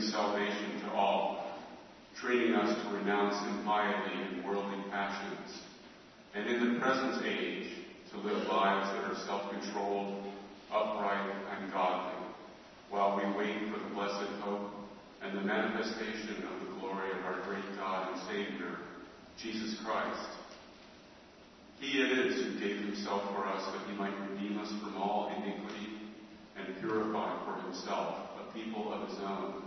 salvation to all, training us to renounce impiety and worldly passions, and in the present age to live lives that are self-controlled, upright, and godly, while we wait for the blessed hope and the manifestation of the glory of our great God and Savior, Jesus Christ. He it is who gave himself for us that he might redeem us from all iniquity and purify for himself a people of his own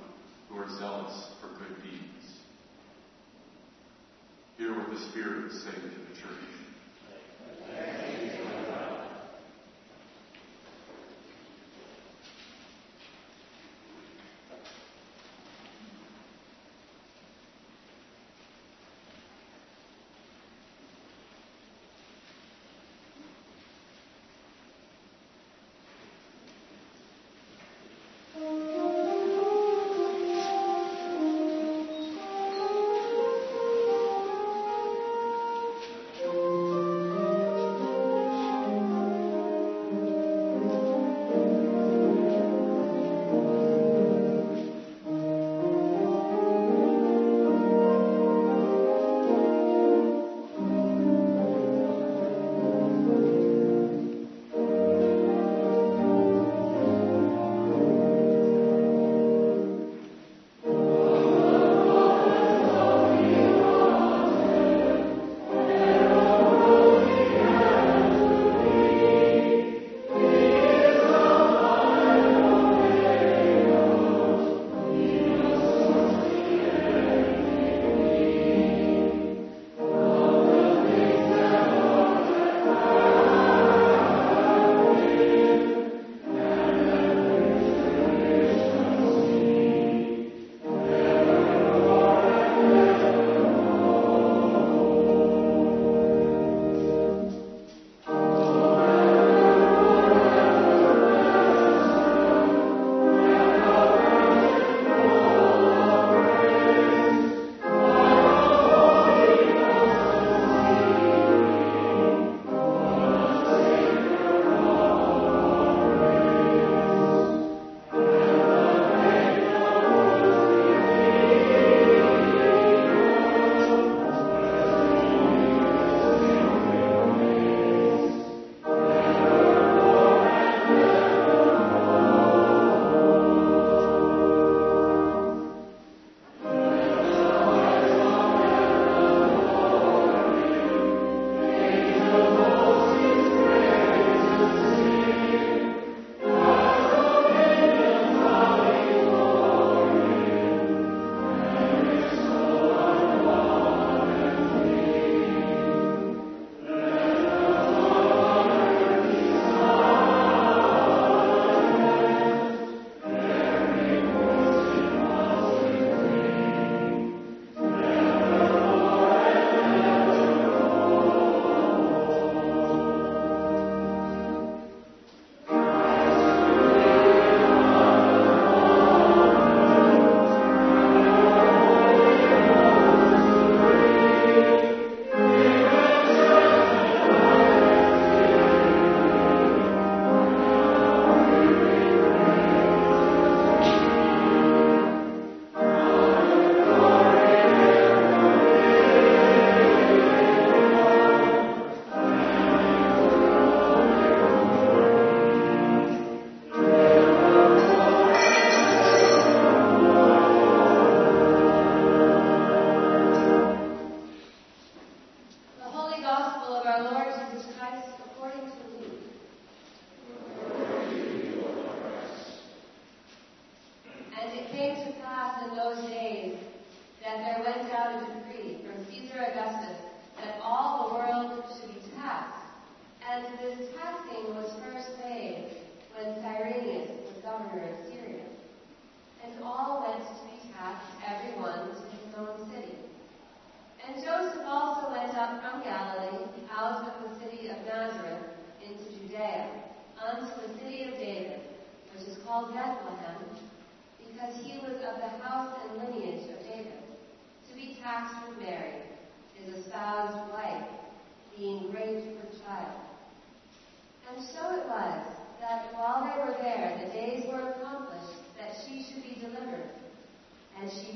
who are zealous for good deeds. Hear what the Spirit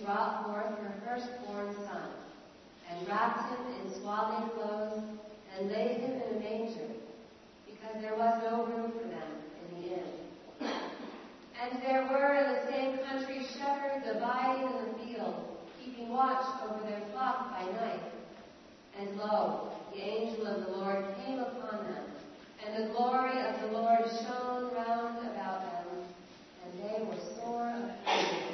brought forth her firstborn son, and wrapped him in swaddling clothes, and laid him in a manger, because there was no room for them in the inn. And there were in the same country shepherds abiding in the field, keeping watch over their flock by night. And lo, the angel of the Lord came upon them, and the glory of the Lord shone round about them, and they were sore afraid.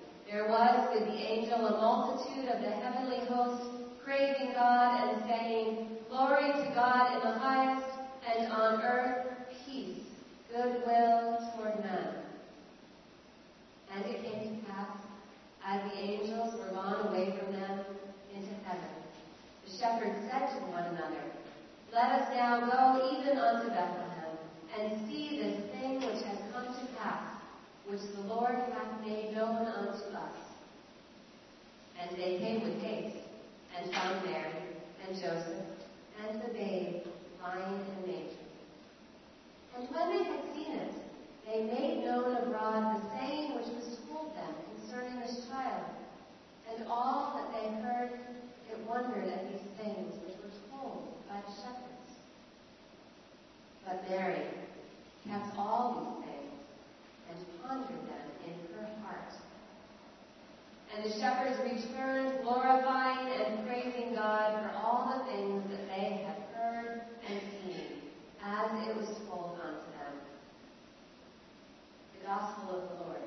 there was with the angel a multitude of the heavenly hosts praising God and saying, Glory to God in the highest, and on earth peace, goodwill toward men. And it came to pass, as the angels were gone away from them into heaven, the shepherds said to one another, Let us now go even unto Bethlehem, and see this thing which has which the Lord hath made known unto us. And they came with haste, and found Mary, and Joseph, and the babe lying in a manger. And when they had seen it, they made known abroad the saying which was told them concerning this child. And all that they heard, it wondered at these things which were told by the shepherds. But Mary kept all these things and pondered them in her heart. And the shepherds returned, glorifying and praising God for all the things that they had heard and seen, as it was told unto them. The Gospel of the Lord.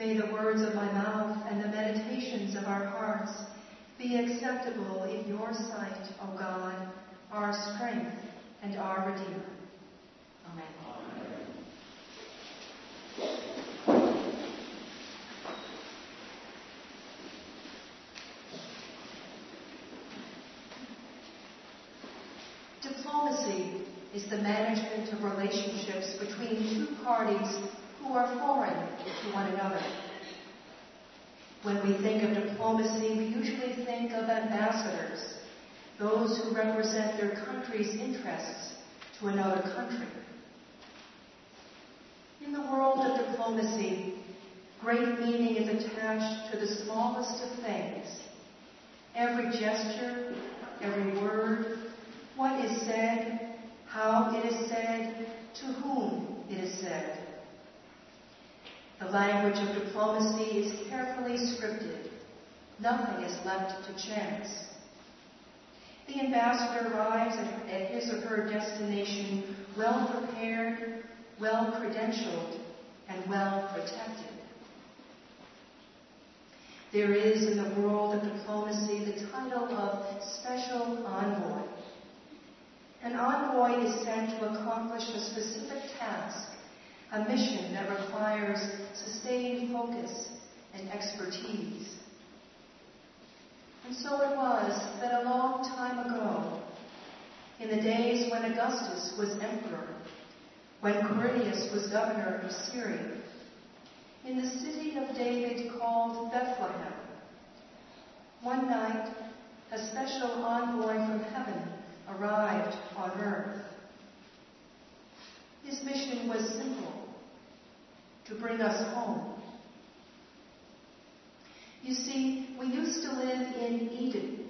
May the words of my mouth and the meditations of our hearts be acceptable in your sight, O God, our strength and our Redeemer. Amen. Diplomacy is the management of relationships between two parties are foreign to one another. When we think of diplomacy, we usually think of ambassadors, those who represent their country's interests to another country. In the world of diplomacy, great meaning is attached to the smallest of things. Every gesture, every word, what is said, how it is said, to whom it is said. The language of diplomacy is carefully scripted. Nothing is left to chance. The ambassador arrives at his or her destination well prepared, well credentialed, and well protected. There is in the world of diplomacy the title of Special Envoy. An envoy is sent to accomplish a specific task a mission that requires sustained focus and expertise. And so it was that a long time ago, in the days when Augustus was emperor, when Quirinius was governor of Syria, in the city of David called Bethlehem, one night a special envoy from heaven arrived on earth. His mission was simple to bring us home. You see, we used to live in Eden,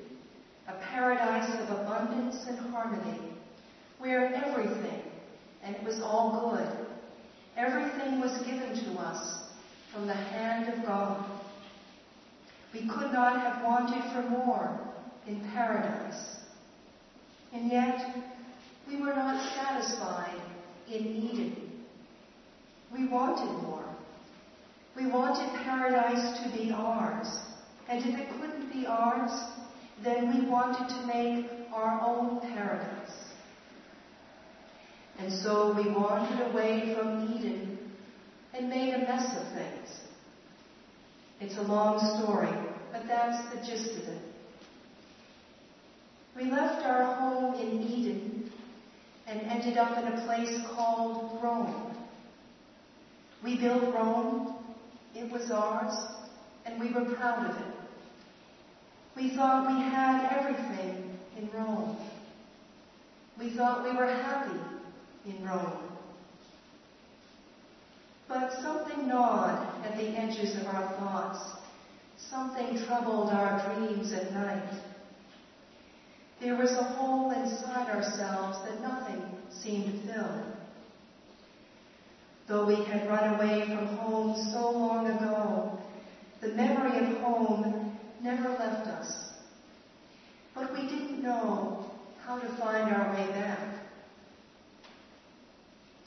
a paradise of abundance and harmony, where everything, and it was all good, everything was given to us from the hand of God. We could not have wanted for more in paradise. And yet, we were not satisfied in Eden. We wanted more. We wanted paradise to be ours. And if it couldn't be ours, then we wanted to make our own paradise. And so we wandered away from Eden and made a mess of things. It's a long story, but that's the gist of it. We left our home in Eden and ended up in a place called Rome. We built Rome, it was ours, and we were proud of it. We thought we had everything in Rome. We thought we were happy in Rome. But something gnawed at the edges of our thoughts. Something troubled our dreams at night. There was a hole inside ourselves that nothing seemed to fill. Though we had run away from home so long ago, the memory of home never left us. But we didn't know how to find our way back.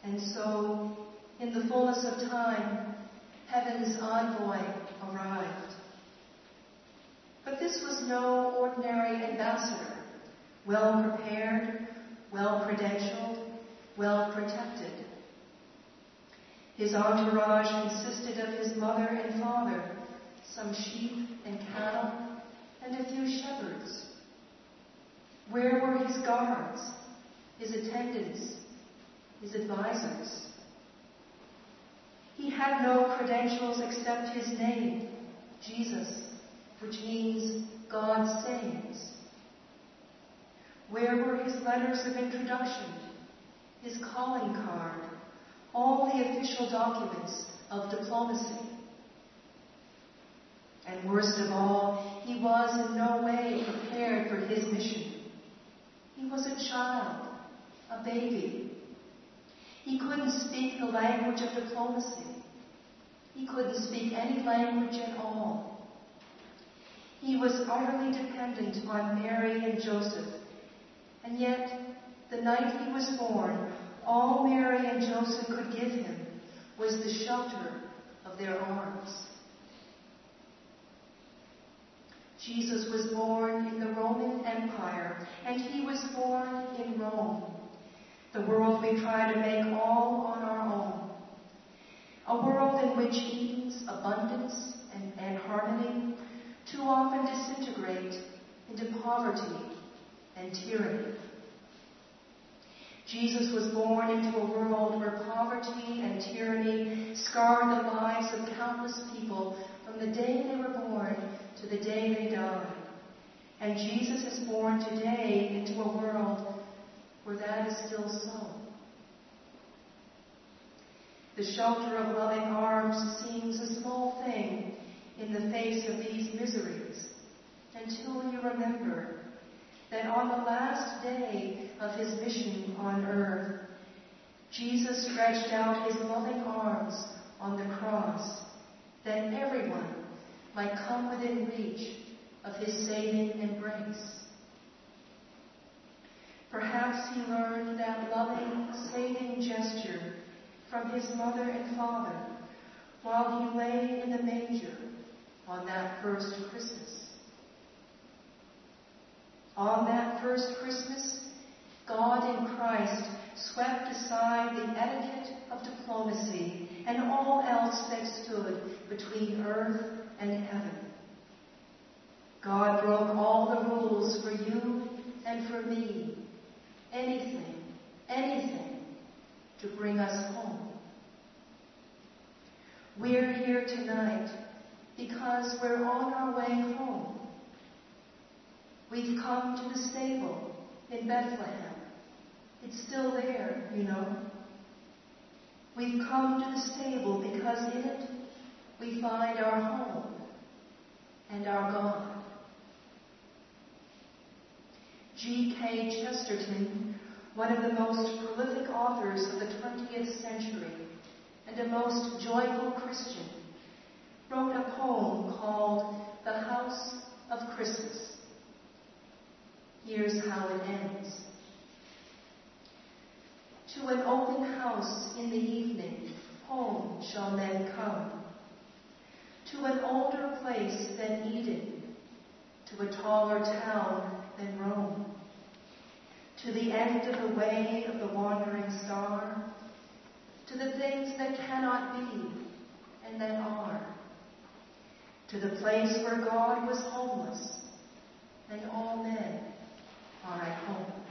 And so, in the fullness of time, heaven's envoy arrived. But this was no ordinary ambassador well prepared, well credentialed, well protected. His entourage consisted of his mother and father, some sheep and cattle, and a few shepherds. Where were his guards, his attendants, his advisors? He had no credentials except his name, Jesus, which means God saves. Where were his letters of introduction, his calling card, all the official documents of diplomacy? And worst of all, he was in no way prepared for his mission. He was a child, a baby. He couldn't speak the language of diplomacy. He couldn't speak any language at all. He was utterly dependent on Mary and Joseph and yet, the night he was born, all Mary and Joseph could give him was the shelter of their arms. Jesus was born in the Roman Empire, and he was born in Rome, the world we try to make all on our own. A world in which Eden's abundance and, and harmony too often disintegrate into poverty and tyranny. Jesus was born into a world where poverty and tyranny scarred the lives of countless people from the day they were born to the day they died. And Jesus is born today into a world where that is still so. The shelter of loving arms seems a small thing in the face of these miseries until you remember that on the last day of his mission on earth, Jesus stretched out his loving arms on the cross that everyone might come within reach of his saving embrace. Perhaps he learned that loving, saving gesture from his mother and father while he lay in the manger on that first Christmas. On that first Christmas, God in Christ swept aside the etiquette of diplomacy and all else that stood between earth and heaven. God broke all the rules for you and for me. Anything, anything to bring us home. We're here tonight because we're on our way home. We've come to the stable in Bethlehem. It's still there, you know. We've come to the stable because in it we find our home. and our God. G.K. Chesterton, one of the most prolific authors of the 20th century and a most joyful Christian, wrote a poem called The House of Christmas. Here's how it ends. To an open house in the evening, home shall men come. To an older place than Eden, to a taller town than Rome to the end of the way of the wandering star, to the things that cannot be and that are, to the place where God was homeless and all men are at home.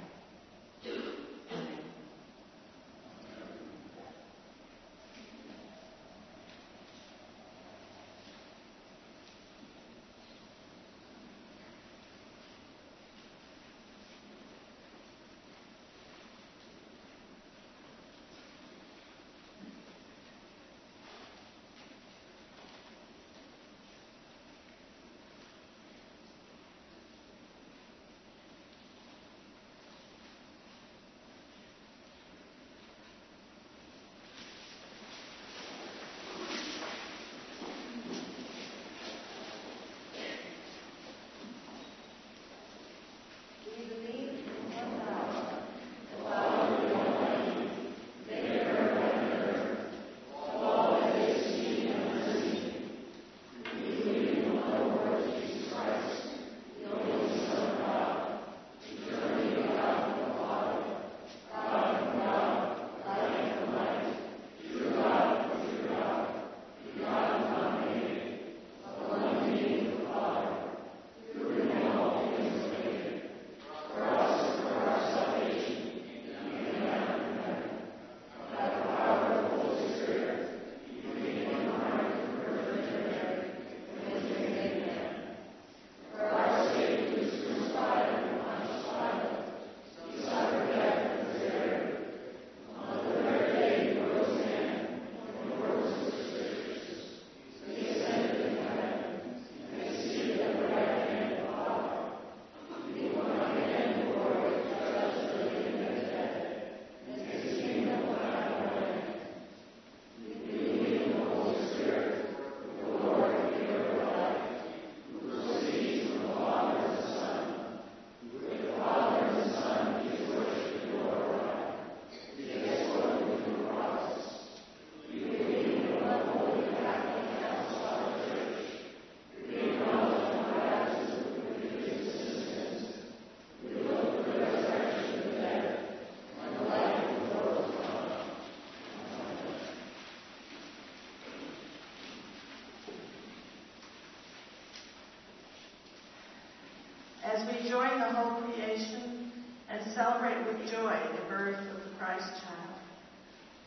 As we join the whole creation and celebrate with joy the birth of the Christ child,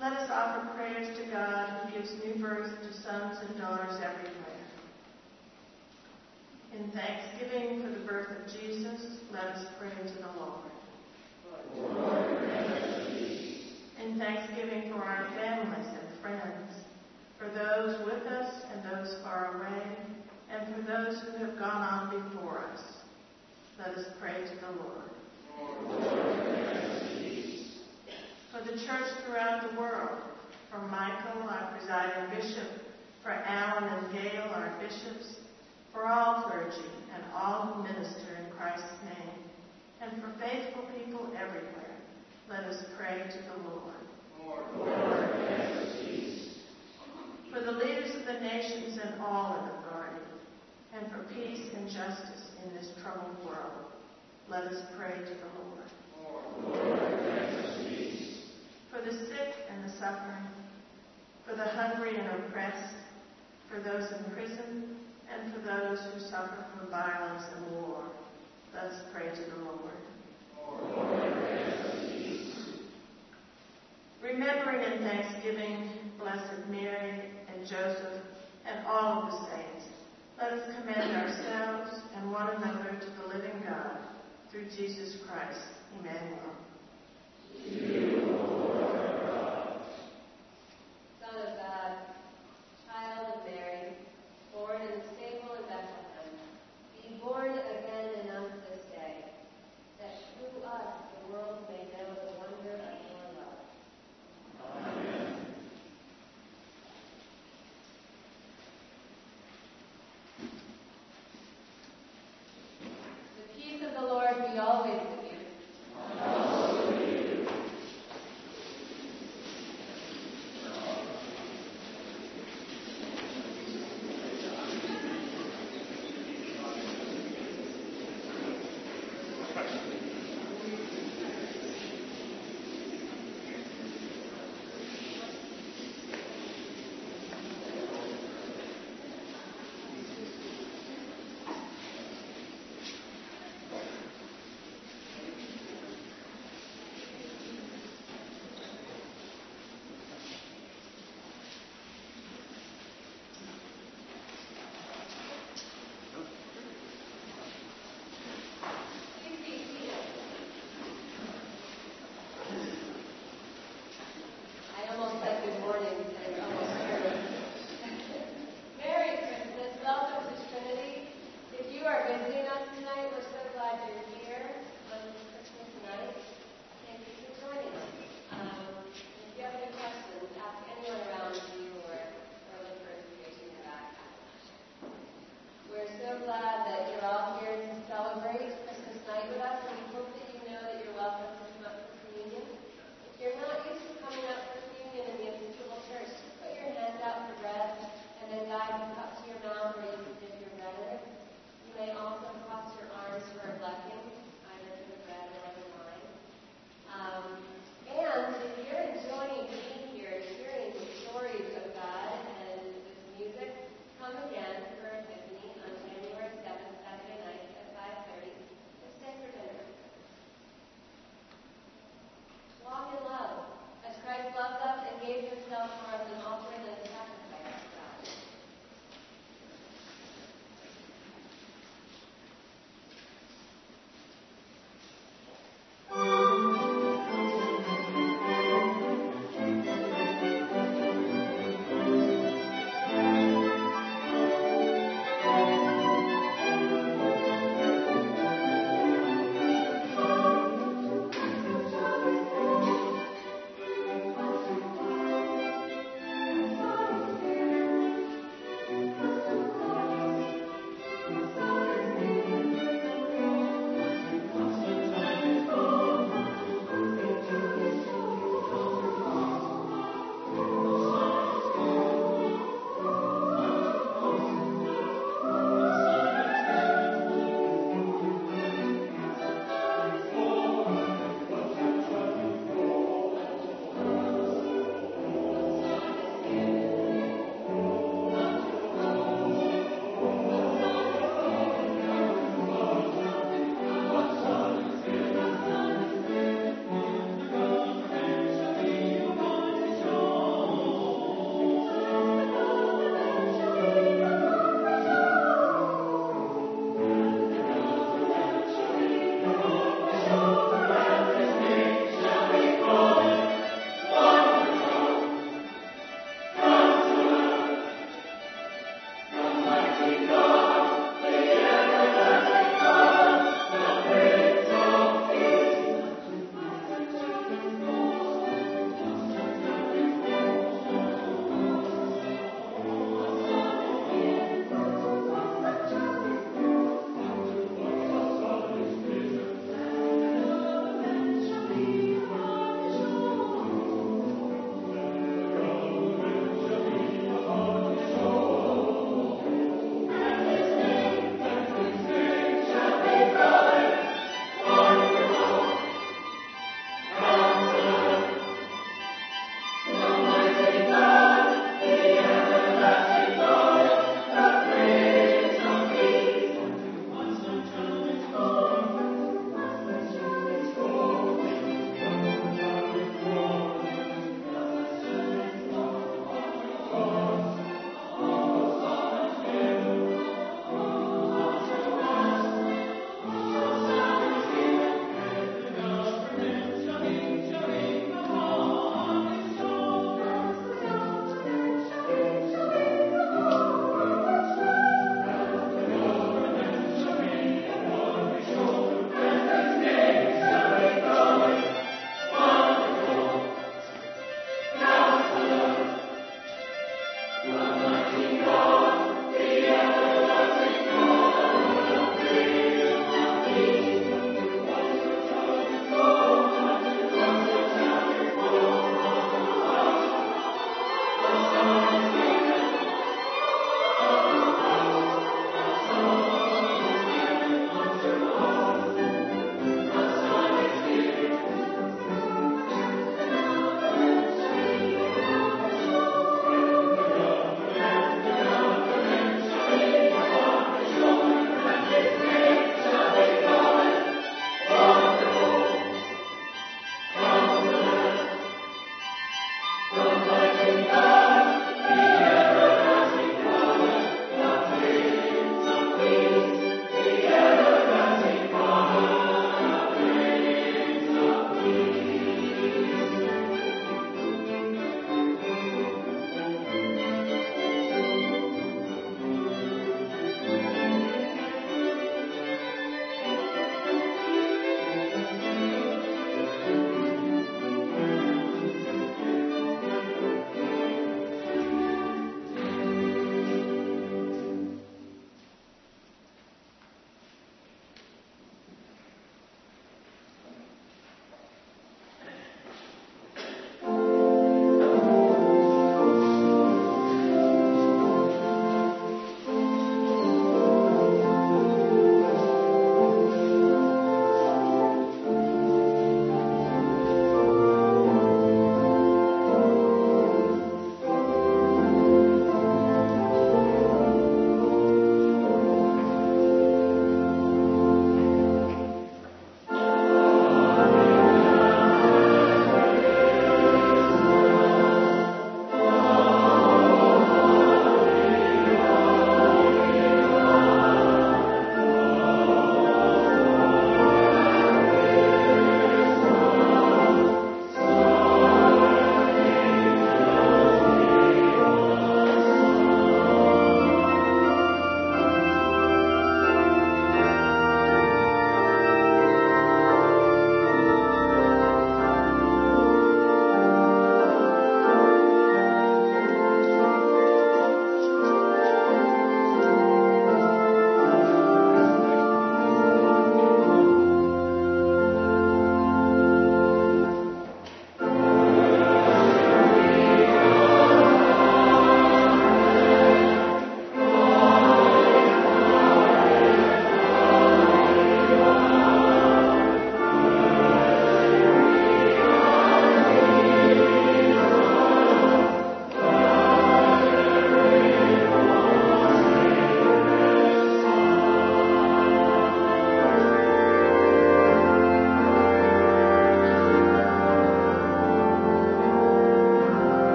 let us offer prayers to God who gives new birth to sons and daughters everywhere. In thanksgiving for the birth of Jesus, let us pray to the Lord. Lord in thanksgiving for our families and friends, for those with us and those far away, and for those who have gone on before us. Let us pray to the Lord. For the church throughout the world, for Michael, our presiding bishop, for Alan and Gail, our bishops, for all clergy and all who minister in Christ's name, and for faithful people everywhere, let us pray to the Lord. Lord, for the leaders of the nations and all in authority, and for peace and justice in this troubled world. Let us pray to the Lord. for the sick and the suffering, for the hungry and oppressed, for those in prison, and for those who suffer from violence and war. Let us pray to the Lord. Remembering in thanksgiving Blessed Mary and Joseph and all of the saints, let us commend ourselves and one another to the living God through Jesus Christ, Emmanuel.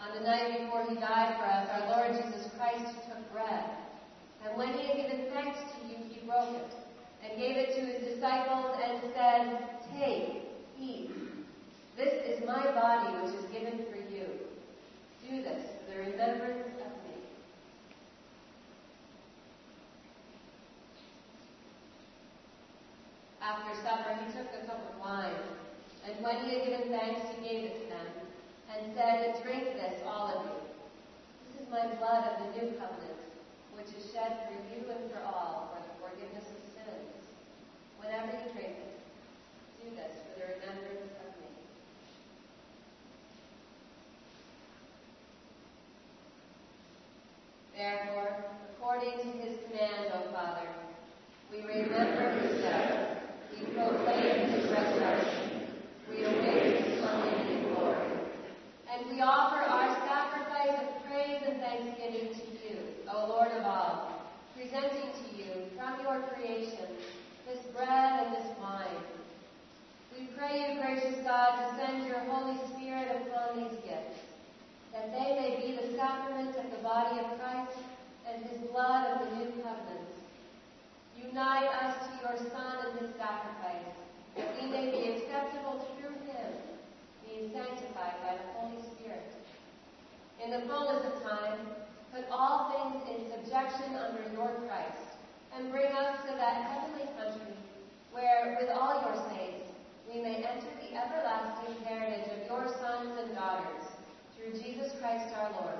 On the night before he died for us, our Lord Jesus Christ took bread, and when he had given thanks to you, he broke it, and gave it to his disciples, and said, Take, eat. This is my body, which is given for you. Do this for the remembrance of me. After supper, he took a cup of wine, and when he had given thanks, he gave it to them, and said, Drink this, all of you. This is my blood of the new covenant, which is shed for you and for all for the forgiveness of sins. Whenever you drink it, do this for the remembrance of me. Therefore, according to his command, O Father, we remember his death, we proclaim his resurrection, we await his coming in glory. And we offer our sacrifice of praise and thanksgiving to you, O Lord of all, presenting to you from your creation this bread and this wine. We pray you, gracious God, to send your Holy Spirit upon these gifts that they may be the sacrament of the body of Christ and his blood of the new covenant. Unite us to your Son and his sacrifice, that we may be acceptable him, being sanctified by the Holy Spirit. In the fullness of time, put all things in subjection under your Christ, and bring us to that heavenly country where, with all your saints, we may enter the everlasting heritage of your sons and daughters through Jesus Christ our Lord,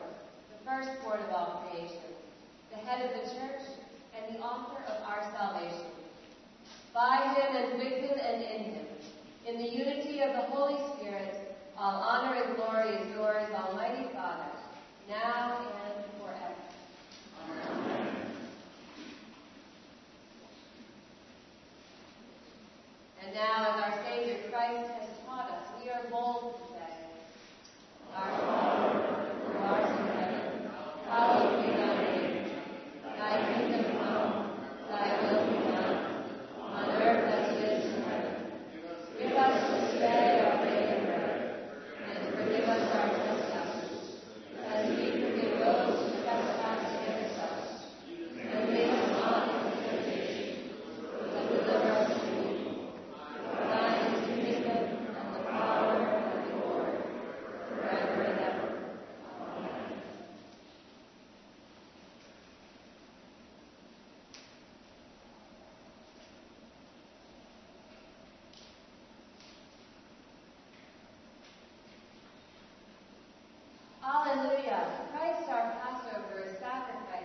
the firstborn of all creation, the head of the church, and the author of our salvation. By him and with him and in him, in the unity of the Holy Spirit, all honor and glory is yours, Almighty Father, now and forever. And now, as our Savior Christ has taught us, we are bold to say, Our Father, who art in heaven, hallowed be thy name. Thy kingdom come, thy will be done, on earth as it is in heaven. Give us this day our daily bread, and forgive us our trespasses, as we forgive those who trespass against us. And lead us not into temptation, but deliver us from evil. For Hallelujah! Christ our Passover is sacrificed